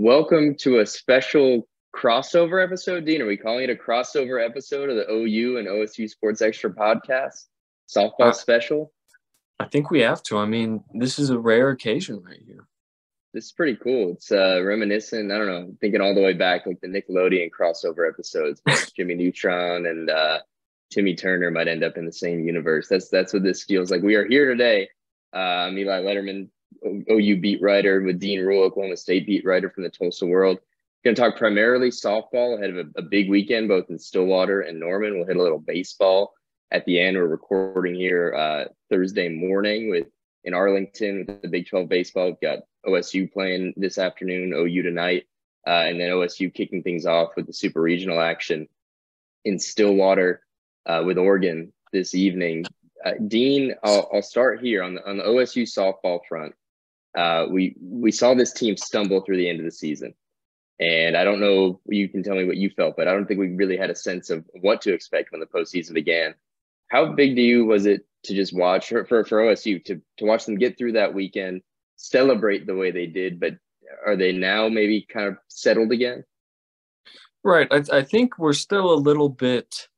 Welcome to a special crossover episode. Dean, are we calling it a crossover episode of the OU and OSU Sports Extra podcast? Softball uh, special? I think we have to. I mean, this is a rare occasion right here. This is pretty cool. It's uh, reminiscent. I don't know, thinking all the way back like the Nickelodeon crossover episodes. Jimmy Neutron and uh, Timmy Turner might end up in the same universe. That's that's what this feels like. We are here today. Uh, I'm Eli Lederman, OU beat writer with Dean Ruhl, Oklahoma State beat writer from the Tulsa World. Going to talk primarily softball ahead of a, a, big weekend, both in Stillwater and Norman. We'll hit a little baseball at the end. We're recording here uh, Thursday morning with in Arlington with the Big 12 baseball. We've got OSU playing this afternoon, OU tonight, uh, and then OSU kicking things off with the super regional action in Stillwater uh, with Oregon this evening. Uh, Dean, I'll, I'll, start here on the on the OSU softball front. Uh, we we saw this team stumble through the end of the season, and I don't know. You can tell me what you felt, but I don't think we really had a sense of what to expect when the postseason began. How big to you was it to just watch for for, OSU to to watch them get through that weekend, celebrate the way they did, but are they now maybe kind of settled again? Right. I, I think we're still a little bit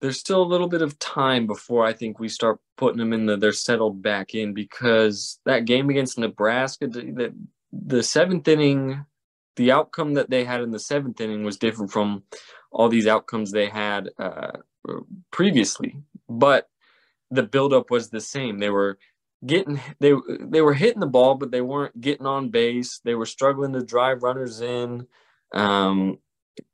there's still a little bit of time before I think we start putting them in the they're settled back in because that game against Nebraska, the, the seventh inning, the outcome that they had in the seventh inning was different from all these outcomes they had uh, previously. But the buildup was the same. They were getting they they were hitting the ball, but they weren't getting on base. They were struggling to drive runners in. Um,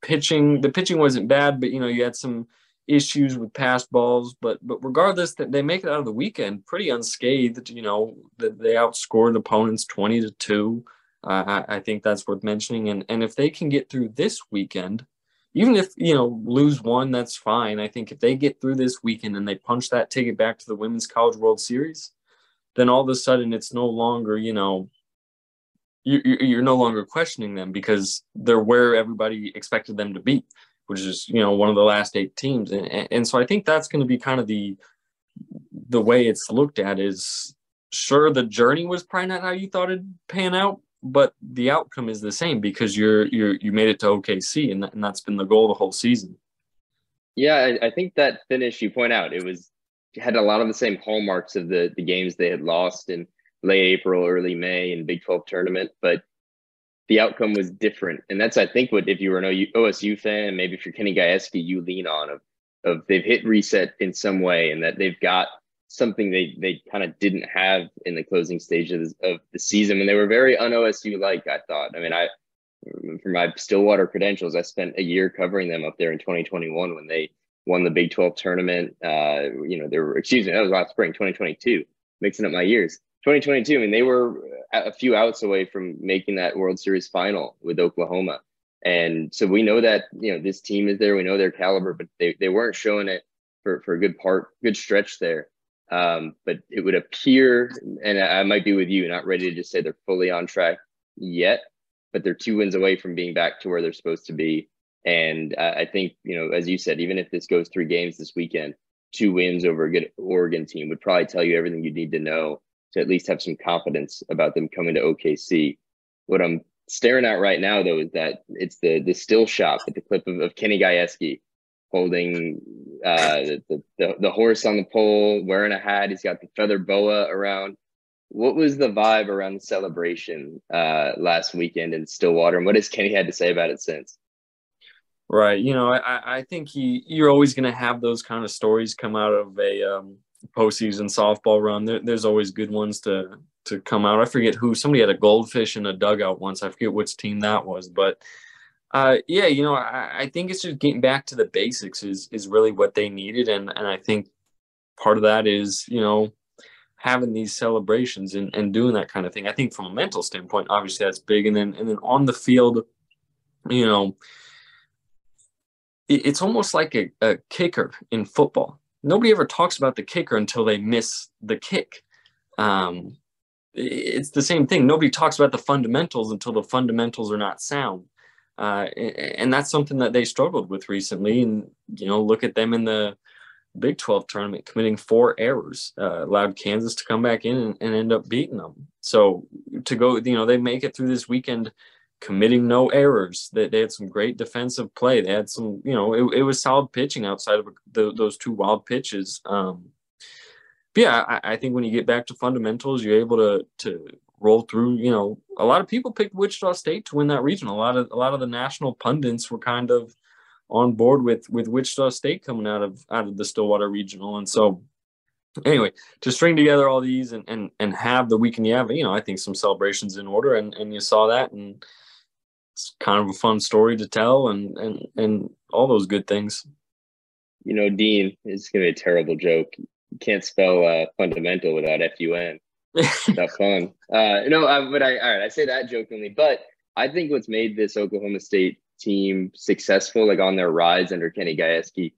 pitching the pitching wasn't bad, but you know you had some issues with pass balls, but but regardless, that they make it out of the weekend pretty unscathed. You know, that they outscored opponents twenty to two. Uh, I, I, think that's worth mentioning. And and if they can get through this weekend, even if you know lose one, that's fine. I think if they get through this weekend and they punch that ticket back to the Women's College World Series, then all of a sudden it's no longer you know you, you're no longer questioning them because they're where everybody expected them to be which is you know one of the last eight teams, and, and so I think that's going to be kind of the the way it's looked at is sure the journey was probably not how you thought it'd pan out, but the outcome is the same because you're you're you made it to OKC, and, that, and that's been the goal the whole season. Yeah, I, I think that finish you point out it was had a lot of the same hallmarks of the the games they had lost in late April, early May in Big 12 tournament, but the outcome was different. And that's, I think, what if you were an OSU fan, maybe if you're Kenny Gajewski, you lean on of, of they've hit reset in some way and that they've got something they they kind of didn't have in the closing stages of the season when they were very un OSU like. I thought. I mean, I for my Stillwater credentials, I spent a year covering them up there in 2021 when they won the Big 12 tournament. Uh, you know, they were excuse me, that was last spring, 2022. Mixing up my years. 2022. I mean, they were a few outs away from making that World Series final with Oklahoma. And so we know that, you know, this team is there. We know their caliber, but they, they weren't showing it for, for a good part, good stretch there. Um, but it would appear, and I might be with you, not ready to just say they're fully on track yet, but they're two wins away from being back to where they're supposed to be. And I think, you know, as you said, even if this goes three games this weekend, two wins over a good Oregon team would probably tell you everything you need to know to at least have some confidence about them coming to OKC. What I'm staring at right now, though, is that it's the the still shot with the clip of, of Kenny Gajewski holding uh, the, the, the horse on the pole, wearing a hat. He's got the feather boa around. What was the vibe around the celebration uh, last weekend in Stillwater, and what has Kenny had to say about it since? Right. You know, I, I think he you're always going to have those kind of stories come out of a um, postseason softball run. There, there's always good ones to to come out. I forget who. Somebody had a goldfish in a dugout once. I forget which team that was, but uh, yeah, you know, I, I think it's just getting back to the basics is is really what they needed, and and I think part of that is you know having these celebrations and, and doing that kind of thing. I think from a mental standpoint, obviously that's big, and then and then on the field, you know, it, it's almost like a, a kicker in football nobody ever talks about the kicker until they miss the kick. Um, it's the same thing. Nobody talks about the fundamentals until the fundamentals are not sound. Uh, and that's something that they struggled with recently. And, you know, look at them in the, Big 12 tournament, committing four errors, uh, allowed Kansas to come back in and, and end up beating them. So to go, you know, they make it through this weekend committing no errors. They, they had some great defensive play. They had some, you know, it, it was solid pitching outside of the, those two wild pitches. Um, yeah, I, I think when you get back to fundamentals, you're able to to roll through. You know, a lot of people picked Wichita State to win that region. A lot of a lot of the national pundits were kind of on board with with Wichita State coming out of out of the Stillwater Regional, and so anyway, to string together all these and and and have the weekend you have, you know, I think some celebrations in order, and and you saw that, and it's kind of a fun story to tell, and and and all those good things. You know, Dean, it's gonna be a terrible joke. You can't spell uh, fundamental without fun. Not fun. Uh, no, I, but I all right. I say that jokingly, but I think what's made this Oklahoma State team successful, like on their rise under Kenny Gajewski,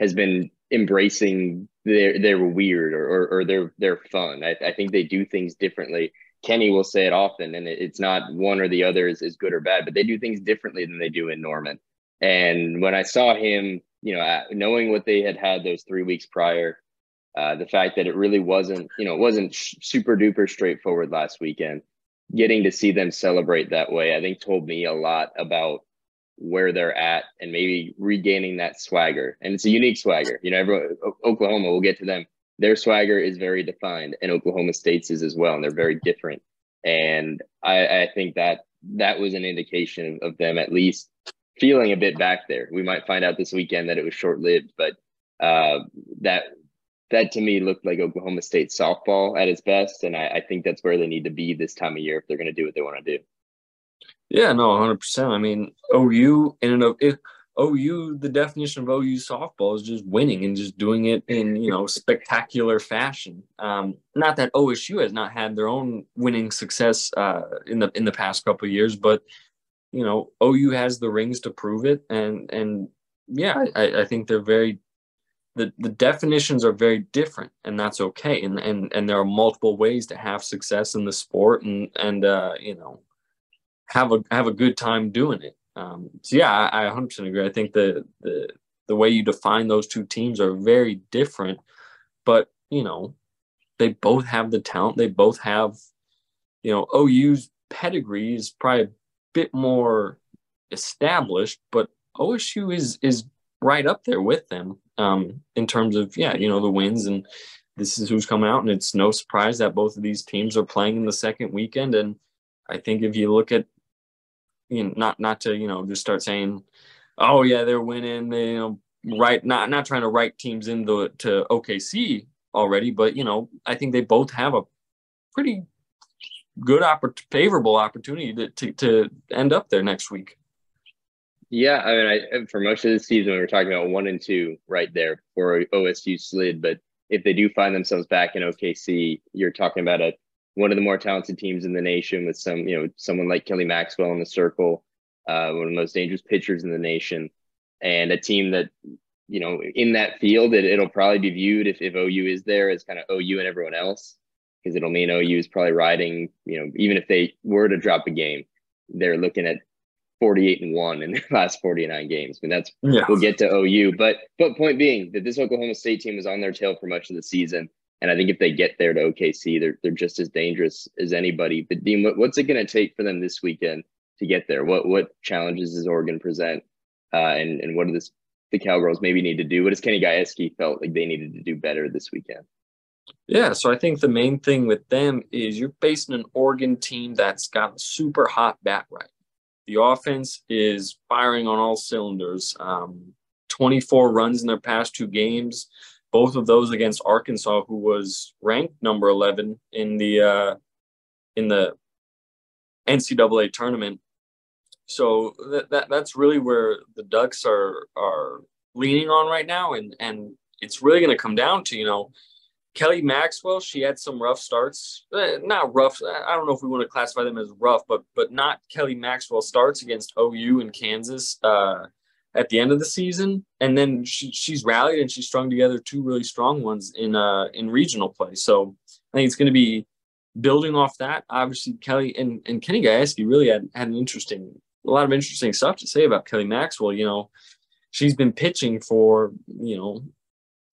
has been embracing their their weird or, or, or their their fun. I, I, think they do things differently. Kenny will say it often, and it's not one or the other is, is good or bad, but they do things differently than they do in Norman. And when I saw him, you know, knowing what they had had those three weeks prior, uh, the fact that it really wasn't, you know, it wasn't super duper straightforward last weekend. Getting to see them celebrate that way, I think, told me a lot about where they're at and maybe regaining that swagger. And it's a unique swagger. You know, everyone, Oklahoma, we'll get to them. Their swagger is very defined, and Oklahoma State's is as well, and they're very different. And I, I think that that was an indication of them at least feeling a bit back there. We might find out this weekend that it was short lived, but uh, that that to me looked like Oklahoma State softball at its best, and I, I think that's where they need to be this time of year if they're going to do what they want to do. Yeah, no, hundred percent. I mean, OU in and of it, OU, the definition of OU softball is just winning and just doing it in you know spectacular fashion. Um, not that OSU has not had their own winning success uh, in the in the past couple of years, but you know OU has the rings to prove it, and and yeah, I, I think they're very the, the definitions are very different and that's okay and, and and there are multiple ways to have success in the sport and and uh, you know have a have a good time doing it. Um, so yeah, I, I 100% agree. I think the the the way you define those two teams are very different, but you know, they both have the talent. They both have, you know, OU's pedigree is probably a bit more established, but OSU is is right up there with them um, in terms of yeah, you know, the wins and this is who's coming out, and it's no surprise that both of these teams are playing in the second weekend. And I think if you look at you know, not not to you know just start saying, oh yeah, they're winning. They, you know, right? Not not trying to write teams into to OKC already, but you know, I think they both have a pretty good oppor- favorable opportunity to, to to end up there next week. Yeah, I mean, I, for most of the season, we were talking about one and two right there for OSU slid. But if they do find themselves back in OKC, you're talking about a one of the more talented teams in the nation with some, you know, someone like Kelly Maxwell in the circle, uh, one of the most dangerous pitchers in the nation, and a team that, you know, in that field, it, it'll probably be viewed if, if OU is there as kind of OU and everyone else, because it'll mean OU is probably riding, you know, even if they were to drop a game, they're looking at 48 and one in the last 49 games. I mean, that's yeah. we'll get to OU, but but point being that this Oklahoma State team was on their tail for much of the season. And I think if they get there to OKC, they're they're just as dangerous as anybody. But Dean, what, what's it going to take for them this weekend to get there? What what challenges does Oregon present, uh, and and what do this the Cowgirls maybe need to do? What does Kenny Gajewski felt like they needed to do better this weekend? Yeah, so I think the main thing with them is you're facing an Oregon team that's got a super hot bat right. The offense is firing on all cylinders. Um, 24 runs in their past two games both of those against Arkansas, who was ranked number 11 in the uh, in the NCAA tournament. So that, that that's really where the Ducks are are leaning on right now, and and it's really going to come down to you know Kelly Maxwell. She had some rough starts, eh, not rough. I don't know if we want to classify them as rough, but but not Kelly Maxwell starts against OU and Kansas. Uh, at the end of the season, and then she, she's rallied and she's strung together two really strong ones in uh in regional play. So I think it's going to be building off that. Obviously, Kelly and, and Kenny Gajewski really had, had an interesting, a lot of interesting stuff to say about Kelly Maxwell. You know, she's been pitching for you know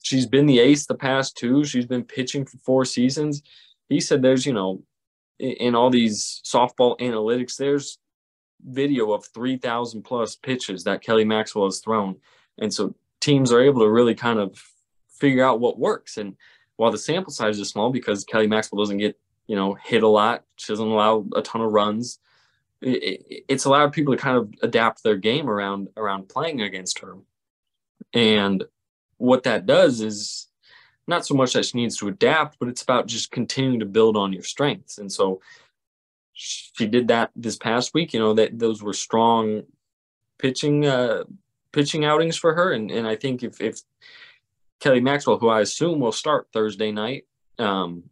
she's been the ace the past two. She's been pitching for four seasons. He said there's, you know, in all these softball analytics, there's video of 3,000 plus pitches that Kelly Maxwell has thrown. And so teams are able to really kind of figure out what works. And while the sample size is small because Kelly Maxwell doesn't get, you know, hit a lot, she doesn't allow a ton of runs. it's allowed people to kind of adapt their game around around playing against her. And what that does is not so much that she needs to adapt, but it's about just continuing to build on your strengths. And so she did that this past week. You know that those were strong pitching uh, pitching outings for her, and and I think if if Kelly Maxwell, who I assume will start Thursday night, um,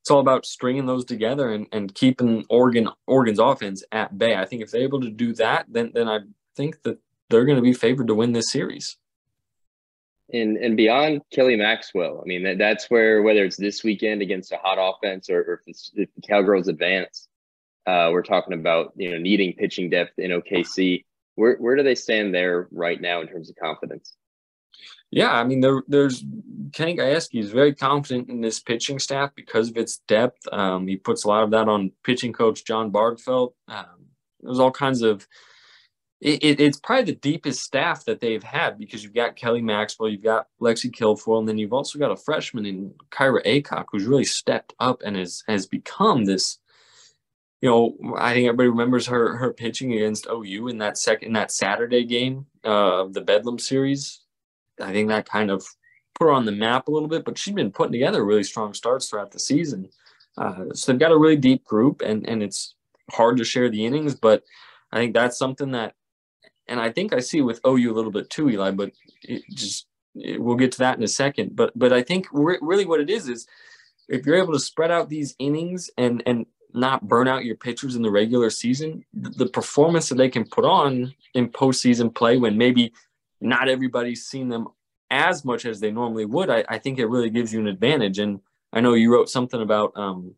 it's all about stringing those together and, and keeping Oregon Oregon's offense at bay. I think if they're able to do that, then then I think that they're going to be favored to win this series and and beyond Kelly Maxwell, I mean that, that's where whether it's this weekend against a hot offense or, or if, if, the Cowgirls advance, uh, we're talking about you know needing pitching depth in OKC. Where where do they stand there right now in terms of confidence? Yeah, I mean there, there's Kenny Gajewski is very confident in this pitching staff because of its depth. Um, he puts a lot of that on pitching coach John Bargfeld. Um, there's all kinds of it, it, it's probably the deepest staff that they've had because you've got Kelly Maxwell, you've got Lexi Kilfoyle, and then you've also got a freshman in Kyra Aycock who's really stepped up and has has become this. You know, I think everybody remembers her her pitching against OU in that second in that Saturday game uh, of the Bedlam series. I think that kind of put her on the map a little bit, but she's been putting together really strong starts throughout the season. Uh, so they've got a really deep group, and and it's hard to share the innings, but I think that's something that and I think I see with OU a little bit too, Eli. But just it, we'll get to that in a second. But but I think re- really what it is is if you're able to spread out these innings and and not burn out your pitchers in the regular season, the performance that they can put on in postseason play when maybe not everybody's seen them as much as they normally would, I, I think it really gives you an advantage. And I know you wrote something about um,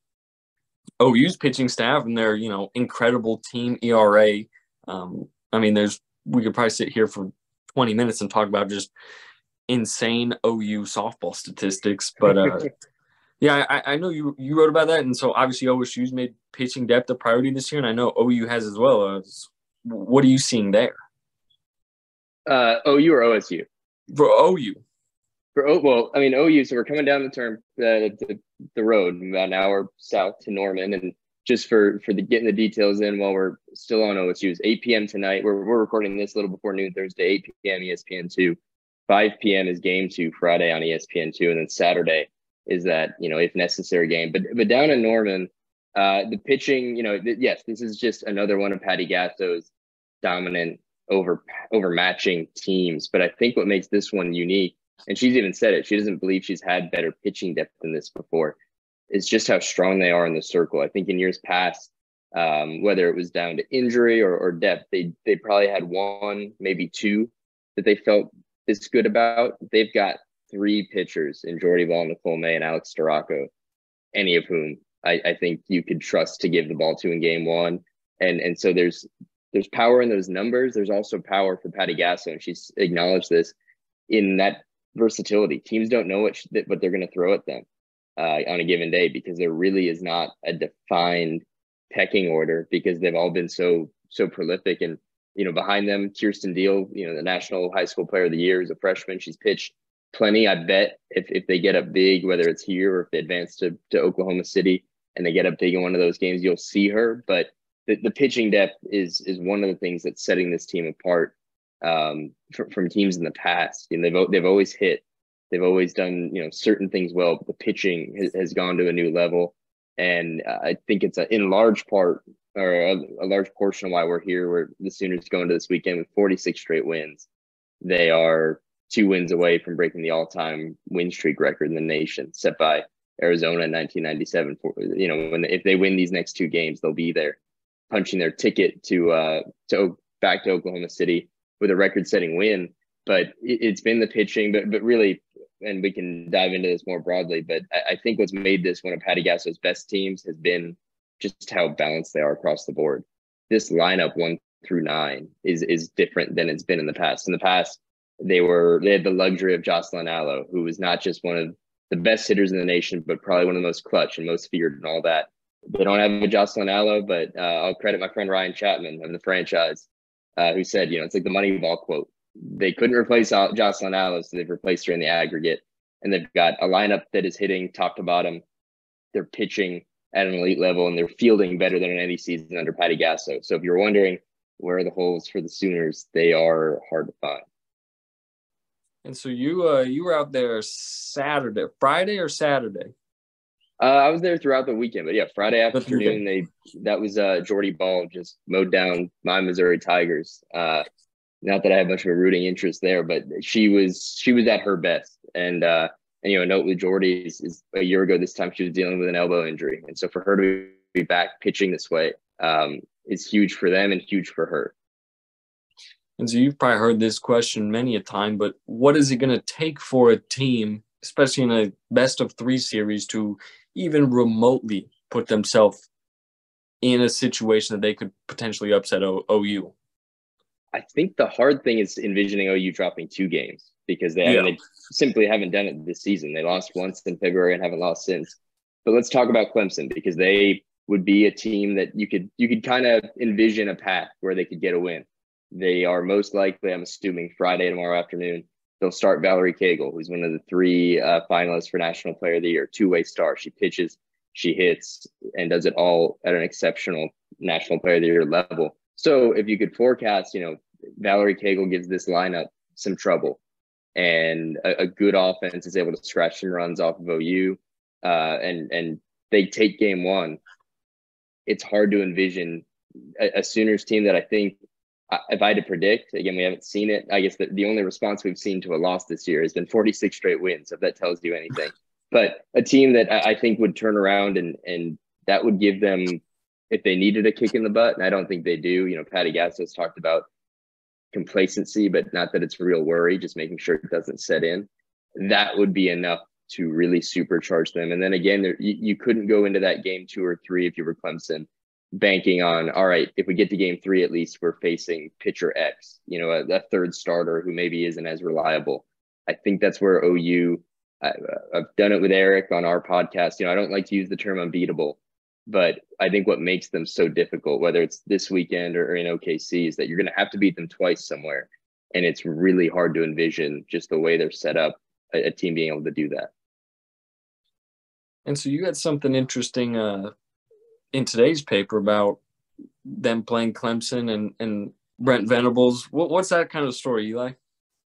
OU's pitching staff and their you know incredible team ERA. Um, I mean, there's we could probably sit here for 20 minutes and talk about just insane OU softball statistics. But uh, yeah, I, I, know you you wrote about that, and so obviously OSU's made pitching depth a priority this year, and I know OU has as well. Uh, what are you seeing there? Uh, OU or OSU? For OU. For O, well, I mean OU. So we're coming down the term uh, the, the road about an hour south to Norman, and just for for the getting the details in while we're still on OSU OSU's 8 p.m. tonight. We're we're recording this a little before noon Thursday, 8 p.m. ESPN two. 5 p.m. is game two Friday on ESPN two, and then Saturday is that you know if necessary game. But but down in Norman, uh, the pitching, you know, th- yes, this is just another one of Patty Gasso's dominant over overmatching teams. But I think what makes this one unique, and she's even said it, she doesn't believe she's had better pitching depth than this before is just how strong they are in the circle. I think in years past, um, whether it was down to injury or, or depth, they they probably had one, maybe two that they felt is good about. They've got three pitchers in Jordy Bahl, Nicole May, and Alex Storako, any of whom I, I think you could trust to give the ball to in game one. And and so there's there's power in those numbers. There's also power for Patty Gasso, and she's acknowledged this in that versatility. Teams don't know what, she, what they're going to throw at them uh, on a given day because there really is not a defined pecking order because they've all been so so prolific. And you know behind them Kierston Deal you know the national high school player of the year is a freshman. She's pitched plenty I bet if if they get up big whether it's here or if they advance to to Oklahoma City and they get up big in one of those games you'll see her. But the, the pitching depth is is one of the things that's setting this team apart um, from, from teams in the past. And they've they've always hit They've always done, you know, certain things well, but the pitching has, has gone to a new level. And I think it's a, in large part or a, a large portion of why we're here. Where the Sooners going to this weekend with 46 straight wins. They are two wins away from breaking the all-time win streak record in the nation, set by Arizona in 1997. For, you know, when if they win these next two games, they'll be there, punching their ticket to uh to back to Oklahoma City with a record-setting win. But it, has been the pitching, but but really and we can dive into this more broadly, but I, I think what's made this one of Patty Gasso's best teams has been just how balanced they are across the board. This lineup one through nine is is different than it's been in the past. In the past, they were they had the luxury of Jocelyn Alo, who was not just one of the best hitters in the nation, but probably one of the most clutch and most feared and all that. They don't have a Jocelyn Alo, but uh, I'll credit my friend Ryan Chapman of the franchise, uh, who said, you know, it's like the Moneyball quote. They couldn't replace Jocelyn Alo, so they've replaced her in the aggregate. And they've got a lineup that is hitting top to bottom. They're pitching at an elite level, and they're fielding better than in any season under Patty Gasso. So if you're wondering where are the holes for the Sooners, they are hard to find. And so you uh you were out there Saturday, Friday or Saturday? Uh, I was there throughout the weekend, but yeah, Friday afternoon they that was uh Jordy Bahl just mowed down my Missouri Tigers. Uh, not that I have much of a rooting interest there, but she was she was at her best. And uh, and you know, note with Jordy is, is a year ago this time she was dealing with an elbow injury, and so for her to be back pitching this way um, is huge for them and huge for her. And so you've probably heard this question many a time, but what is it going to take for a team, especially in a best of three series, to even remotely put themselves in a situation that they could potentially upset o- OU? I think the hard thing is envisioning OU dropping two games because they, yeah. they simply haven't done it this season. They lost once in February and haven't lost since. But let's talk about Clemson because they would be a team that you could you could kind of envision a path where they could get a win. They are most likely, I'm assuming, Friday tomorrow afternoon. They'll start Valerie Cagle, who's one of the three uh, finalists for National Player of the Year, two way star. She pitches, she hits, and does it all at an exceptional National Player of the Year level. So if you could forecast, you know, Valerie Cagle gives this lineup some trouble, and a, a good offense is able to scratch some runs off of OU, uh, and and they take game one. It's hard to envision a, a Sooners team that I think if I had to predict, again, we haven't seen it. I guess the, the only response we've seen to a loss this year has been 46 straight wins, if that tells you anything. but a team that I think would turn around and and that would give them, if they needed a kick in the butt, and I don't think they do. You know, Patty Gasso's talked about complacency, but not that it's real worry, just making sure it doesn't set in. That would be enough to really supercharge them. And then again, there, you, you couldn't go into that game two or three if you were Clemson banking on all right if we get to game three at least we're facing pitcher x you know a, a third starter who maybe isn't as reliable i think that's where ou I, i've done it with eric on our podcast you know i don't like to use the term unbeatable but i think what makes them so difficult whether it's this weekend or, in okc is that you're going to have to beat them twice somewhere and it's really hard to envision just the way they're set up a, a team being able to do that and so you had something interesting uh, in today's paper about them playing Clemson and and Brent Venables. What, what's that kind of story, Eli?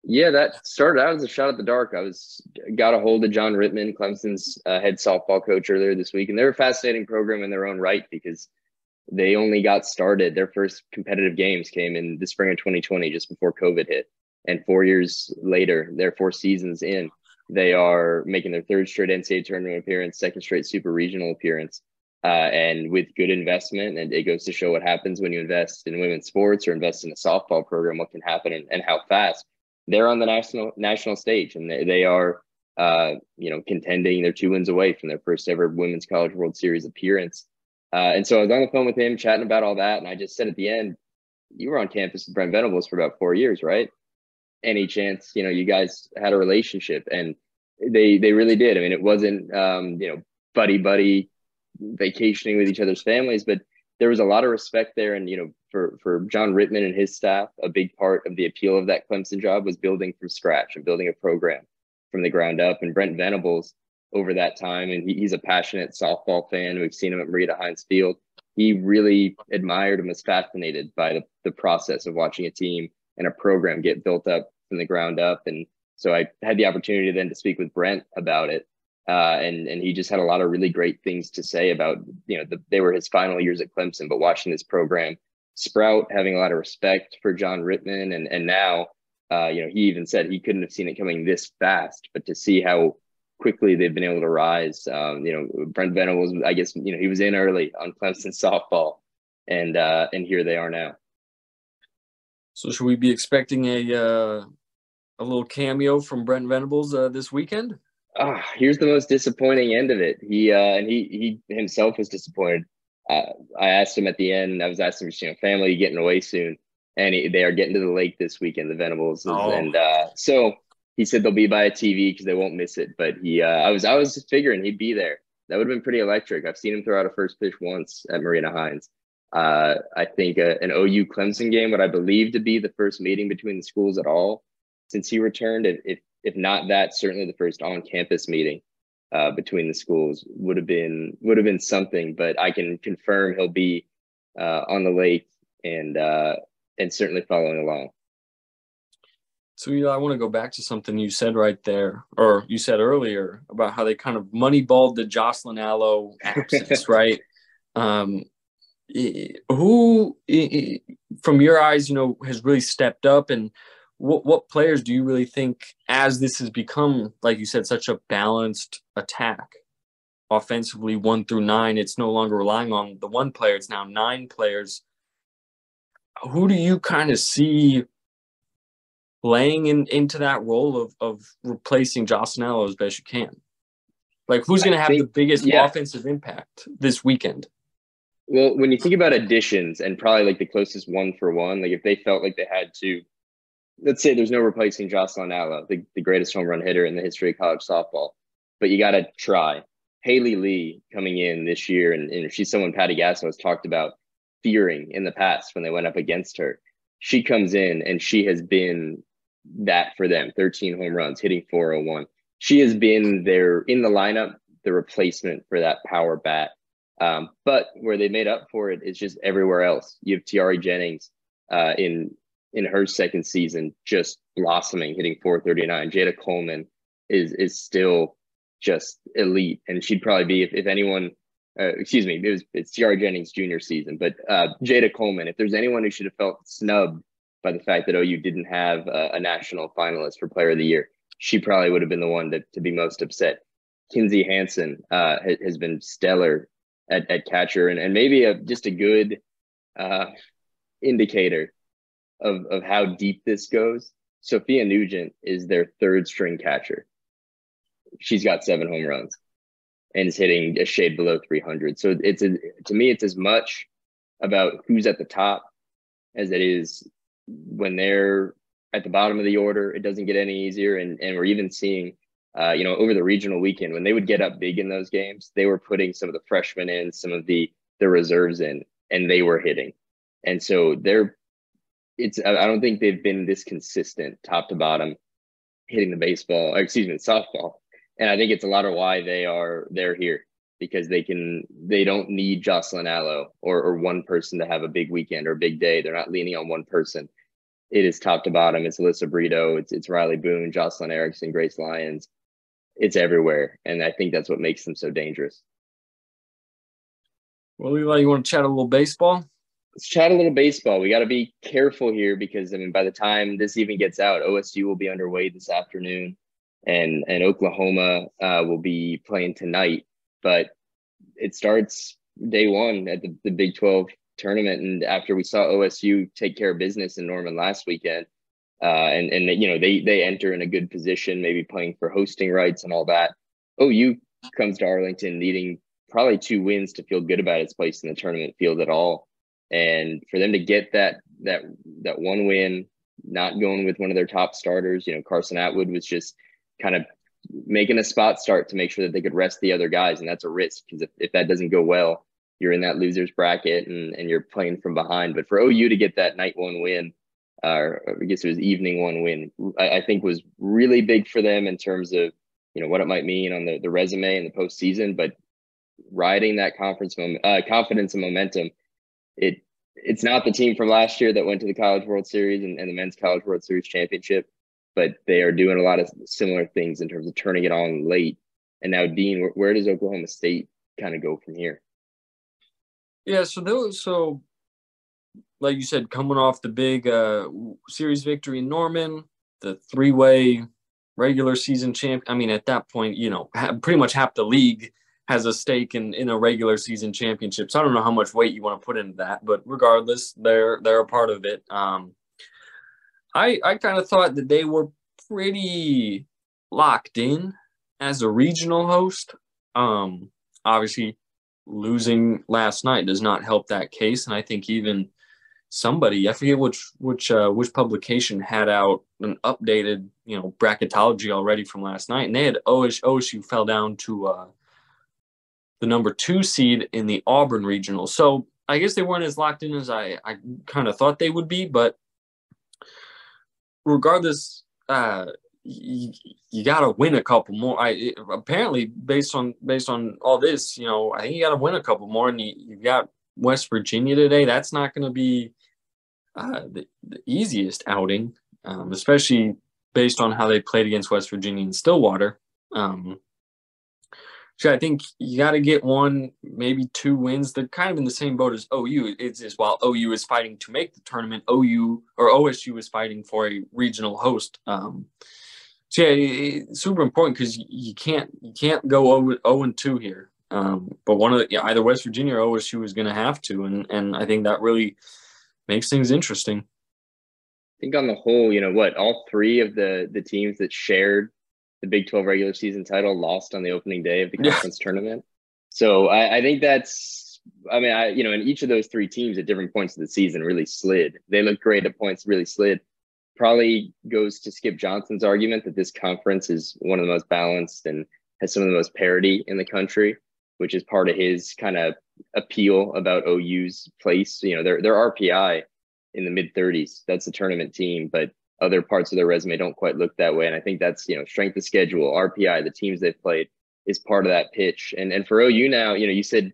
Yeah, that started out as a shot at the dark. I was got a hold of John Rittman, Clemson's uh, head softball coach, earlier this week, and they're a fascinating program in their own right because they only got started. Their first competitive games came in the spring of 2020, just before COVID hit, and four years later, their four seasons in, they are making their third straight NCAA tournament appearance, second straight super regional appearance, uh, and with good investment. And it goes to show what happens when you invest in women's sports or invest in a softball program, what can happen and, and how fast. They're on the national national stage, and they, they are, uh, you know, contending. They're two wins away from their first ever Women's College World Series appearance. Uh, and so I was on the phone with him, chatting about all that, and I just said at the end, "You were on campus with Brent Venables for about four years, right? Any chance, you know, you guys had a relationship?" And they they really did. I mean, it wasn't, um, you know, buddy buddy vacationing with each other's families, but there was a lot of respect there. And, you know, for, for John Rittman and his staff, a big part of the appeal of that Clemson job was building from scratch and building a program from the ground up. And Brent Venables over that time, and he, he's a passionate softball fan. We've seen him at Marita Hynes Field. He really admired and was fascinated by the, the process of watching a team and a program get built up from the ground up. And so I had the opportunity then to speak with Brent about it uh, and and he just had a lot of really great things to say about you know the, they were his final years at Clemson, but watching this program sprout, having a lot of respect for John Rittman, and and now uh, you know he even said he couldn't have seen it coming this fast, but to see how quickly they've been able to rise, um, you know Brent Venables, I guess you know he was in early on Clemson softball, and uh, and here they are now. So should we be expecting a uh, a little cameo from Brent Venables uh, this weekend? Uh, here's the most disappointing end of it. He uh, and he he himself was disappointed. Uh, I asked him at the end. I was asking, you know, family getting away soon, and he, they are getting to the lake this weekend, the Venables, Oh. and uh, so he said they'll be by a TV because they won't miss it. But he, uh, I was, I was just figuring he'd be there. That would have been pretty electric. I've seen him throw out a first pitch once at Marita Hynes. Uh, I think uh, an OU Clemson game, what I believe to be the first meeting between the schools at all since he returned. If, if not that, certainly the first on campus meeting uh, between the schools would have been would have been something. But I can confirm he'll be uh, on the lake and uh, and certainly following along. So I want to go back to something you said right there, or you said earlier about how they kind of moneyballed the Jocelyn Alo absence, right? Um, who, from your eyes, you know, has really stepped up, and what what players do you really think, as this has become, like you said, such a balanced attack, offensively one through nine, it's no longer relying on the one player; it's now nine players. Who do you kind of see? playing in, into that role of, of replacing Jocelyn as best you can? Like, who's going to have the biggest yeah. offensive impact this weekend? Well, when you think about additions and probably like the closest one for one, like if they felt like they had to, let's say there's no replacing Jocelyn Alo, the, the greatest home run hitter in the history of college softball, but you got to try. Haley Lee coming in this year, and, and she's someone Patty Gasso has talked about fearing in the past when they went up against her. She comes in and she has been that for them 13 home runs, hitting 401. She has been there in the lineup, the replacement for that power bat. Um, but where they made up for it is just everywhere else. You have Tiare Jennings uh, in in her second season, just blossoming, hitting 439. Jayda Coleman is is still just elite, and she'd probably be if, if anyone. Uh, excuse me, it was it's Tiare Jennings' junior season, but uh, Jayda Coleman. If there's anyone who should have felt snubbed by the fact that OU didn't have a, a national finalist for Player of the Year, she probably would have been the one to, to be most upset. Kinsey Hansen uh, has, has been stellar at, at catcher and, and maybe a, just a good uh, indicator of, of how deep this goes. Sophia Nugent is their third string catcher. She's got seven home runs and is hitting a shade below 300. So it's a, to me, it's as much about who's at the top as it is when they're at the bottom of the order. It doesn't get any easier. And, and we're even seeing uh, you know, over the regional weekend when they would get up big in those games, they were putting some of the freshmen in, some of the the reserves in, and they were hitting. And so they're, it's I don't think they've been this consistent top to bottom, hitting the baseball, excuse me, softball. And I think it's a lot of why they are they're here because they can they don't need Jocelyn Alo or or one person to have a big weekend or a big day. They're not leaning on one person. It is top to bottom. It's Alyssa Brito. It's it's Riley Boone, Jocelyn Erickson, Grace Lyons it's everywhere. And I think that's what makes them so dangerous. Well, Eli, you want to chat a little baseball? Let's chat a little baseball. We got to be careful here because I mean, by the time this even gets out, OSU will be underway this afternoon, and and Oklahoma uh, will be playing tonight. But it starts day one at the, the Big Twelve tournament, and after we saw OSU take care of business in Norman last weekend, uh, and and you know they they enter in a good position, maybe playing for hosting rights and all that. OU comes to Arlington needing probably two wins to feel good about its place in the tournament field at all, and for them to get that that that one win, not going with one of their top starters, you know Carson Atwood was just kind of making a spot start to make sure that they could rest the other guys, and that's a risk because if, if that doesn't go well, you're in that losers bracket and and you're playing from behind. But for OU to get that night one win uh, I guess it was evening one win, I, I, think was really big for them in terms of, you know, what it might mean on the, the resume and the postseason, but riding that conference moment, uh, confidence and momentum, it, it's not the team from last year that went to the College World Series and, and the Men's College World Series championship, but they are doing a lot of similar things in terms of turning it on late. And now, Dean, where, where does Oklahoma State kind of go from here? Yeah, so those, so like you said, coming off the big uh, series victory in Norman, the three-way regular season champ. I mean, at that point, you know, pretty much half the league has a stake in in a regular season championship. So I don't know how much weight you want to put into that, but regardless, they're they're a part of it. Um, I I kind of thought that they were pretty locked in as a regional host. Um, obviously, losing last night does not help that case, and I think even somebody I forget which which uh, which publication had out an updated you know bracketology already from last night, and they had OSU, OSU fell down to uh, the number two seed in the Auburn regional. So I guess they weren't as locked in as I I kind of thought they would be, but regardless, uh, you, you got to win a couple more. I apparently based on based on all this, you know, I think you got to win a couple more, and you, you got West Virginia today. That's not going to be uh, the, the, easiest outing, um, especially based on how they played against West Virginia and Stillwater. Um, I think you got to get one, maybe two wins. They're kind of in the same boat as OU. It's just while OU is fighting to make the tournament, OU or OSU is fighting for a regional host. Um, so yeah, it's super important because you can't you can't go 0, and 2 here. Um, but one of the, yeah, either West Virginia or OSU is going to have to, and and I think that really makes things interesting. I think on the whole, you know what, all three of the the teams that shared the Big 12 regular season title lost on the opening day of the conference yeah. tournament. So I, I, think that's, I mean, I, you know, in each of those three teams at different points of the season really slid. They looked great at points, really slid. Probably goes to Skip Johnson's argument that this conference is one of the most balanced and has some of the most parity in the country, which is part of his kind of appeal about OU's place. You know, their their RPI in the mid 30s. That's the tournament team, but other parts of their resume don't quite look that way. And I think that's, you know, strength of schedule, RPI, the teams they've played is part of that pitch. And and for OU now, you know, you said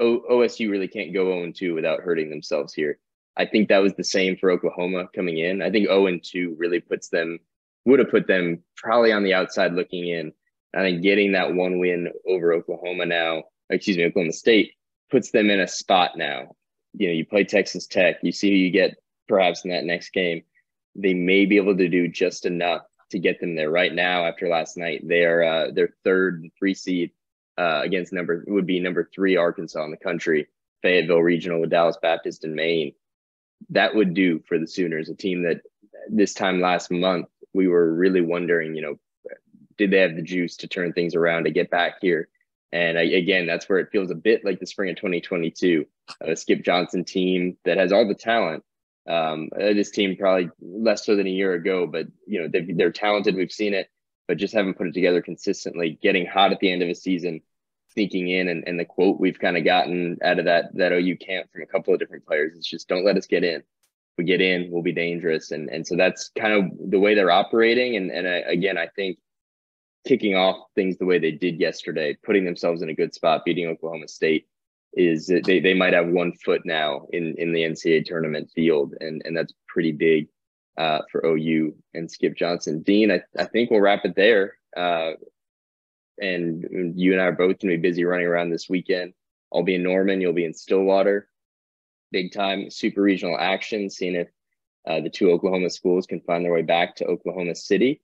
OSU really can't go 0 2 without hurting themselves here. I think that was the same for Oklahoma coming in. I think 0 2 really puts them, would have put them probably on the outside looking in. I think getting that one win over Oklahoma now, excuse me, Oklahoma State puts them in a spot now. You know, you play Texas Tech, you see who you get perhaps in that next game they may be able to do just enough to get them there. Right now, after last night, they are uh, their third and three seed uh, against number would be number three Arkansas in the country, Fayetteville Regional with Dallas Baptist in Maine. That would do for the Sooners, a team that this time last month we were really wondering, you know, did they have the juice to turn things around to get back here? And I, again, that's where it feels a bit like the spring of 2022, a Skip Johnson team that has all the talent, um, uh, this team probably less so than a year ago, but you know they are talented. We've seen it, but just haven't put it together consistently. Getting hot at the end of a season, sneaking in, and, and the quote we've kind of gotten out of that that OU camp from a couple of different players is just don't let us get in. We get in, we'll be dangerous, and and so that's kind of the way they're operating. And and I, again, I think kicking off things the way they did yesterday, putting themselves in a good spot, beating Oklahoma State is they, they might have one foot now in, in the NCAA tournament field, and, and that's pretty big uh, for OU and Skip Johnson. Dean, I, I think we'll wrap it there. Uh, and you and I are both going to be busy running around this weekend. I'll be in Norman, you'll be in Stillwater. Big time super regional action, seeing if uh, the two Oklahoma schools can find their way back to Oklahoma City.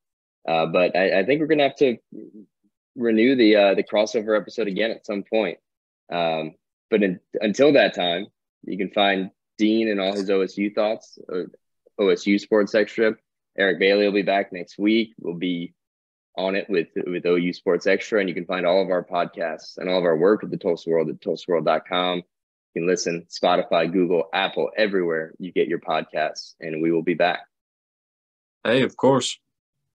Uh, but I, I, think we're going to have to renew the uh, the crossover episode again at some point. Um, but in, until that time, you can find Dean and all his OSU thoughts, uh, OSU Sports Extra. Eric Bailey will be back next week. We'll be on it with with OU Sports Extra, and you can find all of our podcasts and all of our work at the Tulsa World at tulsaworld.com. You can listen Spotify, Google, Apple, everywhere you get your podcasts, and we will be back. Hey, of course.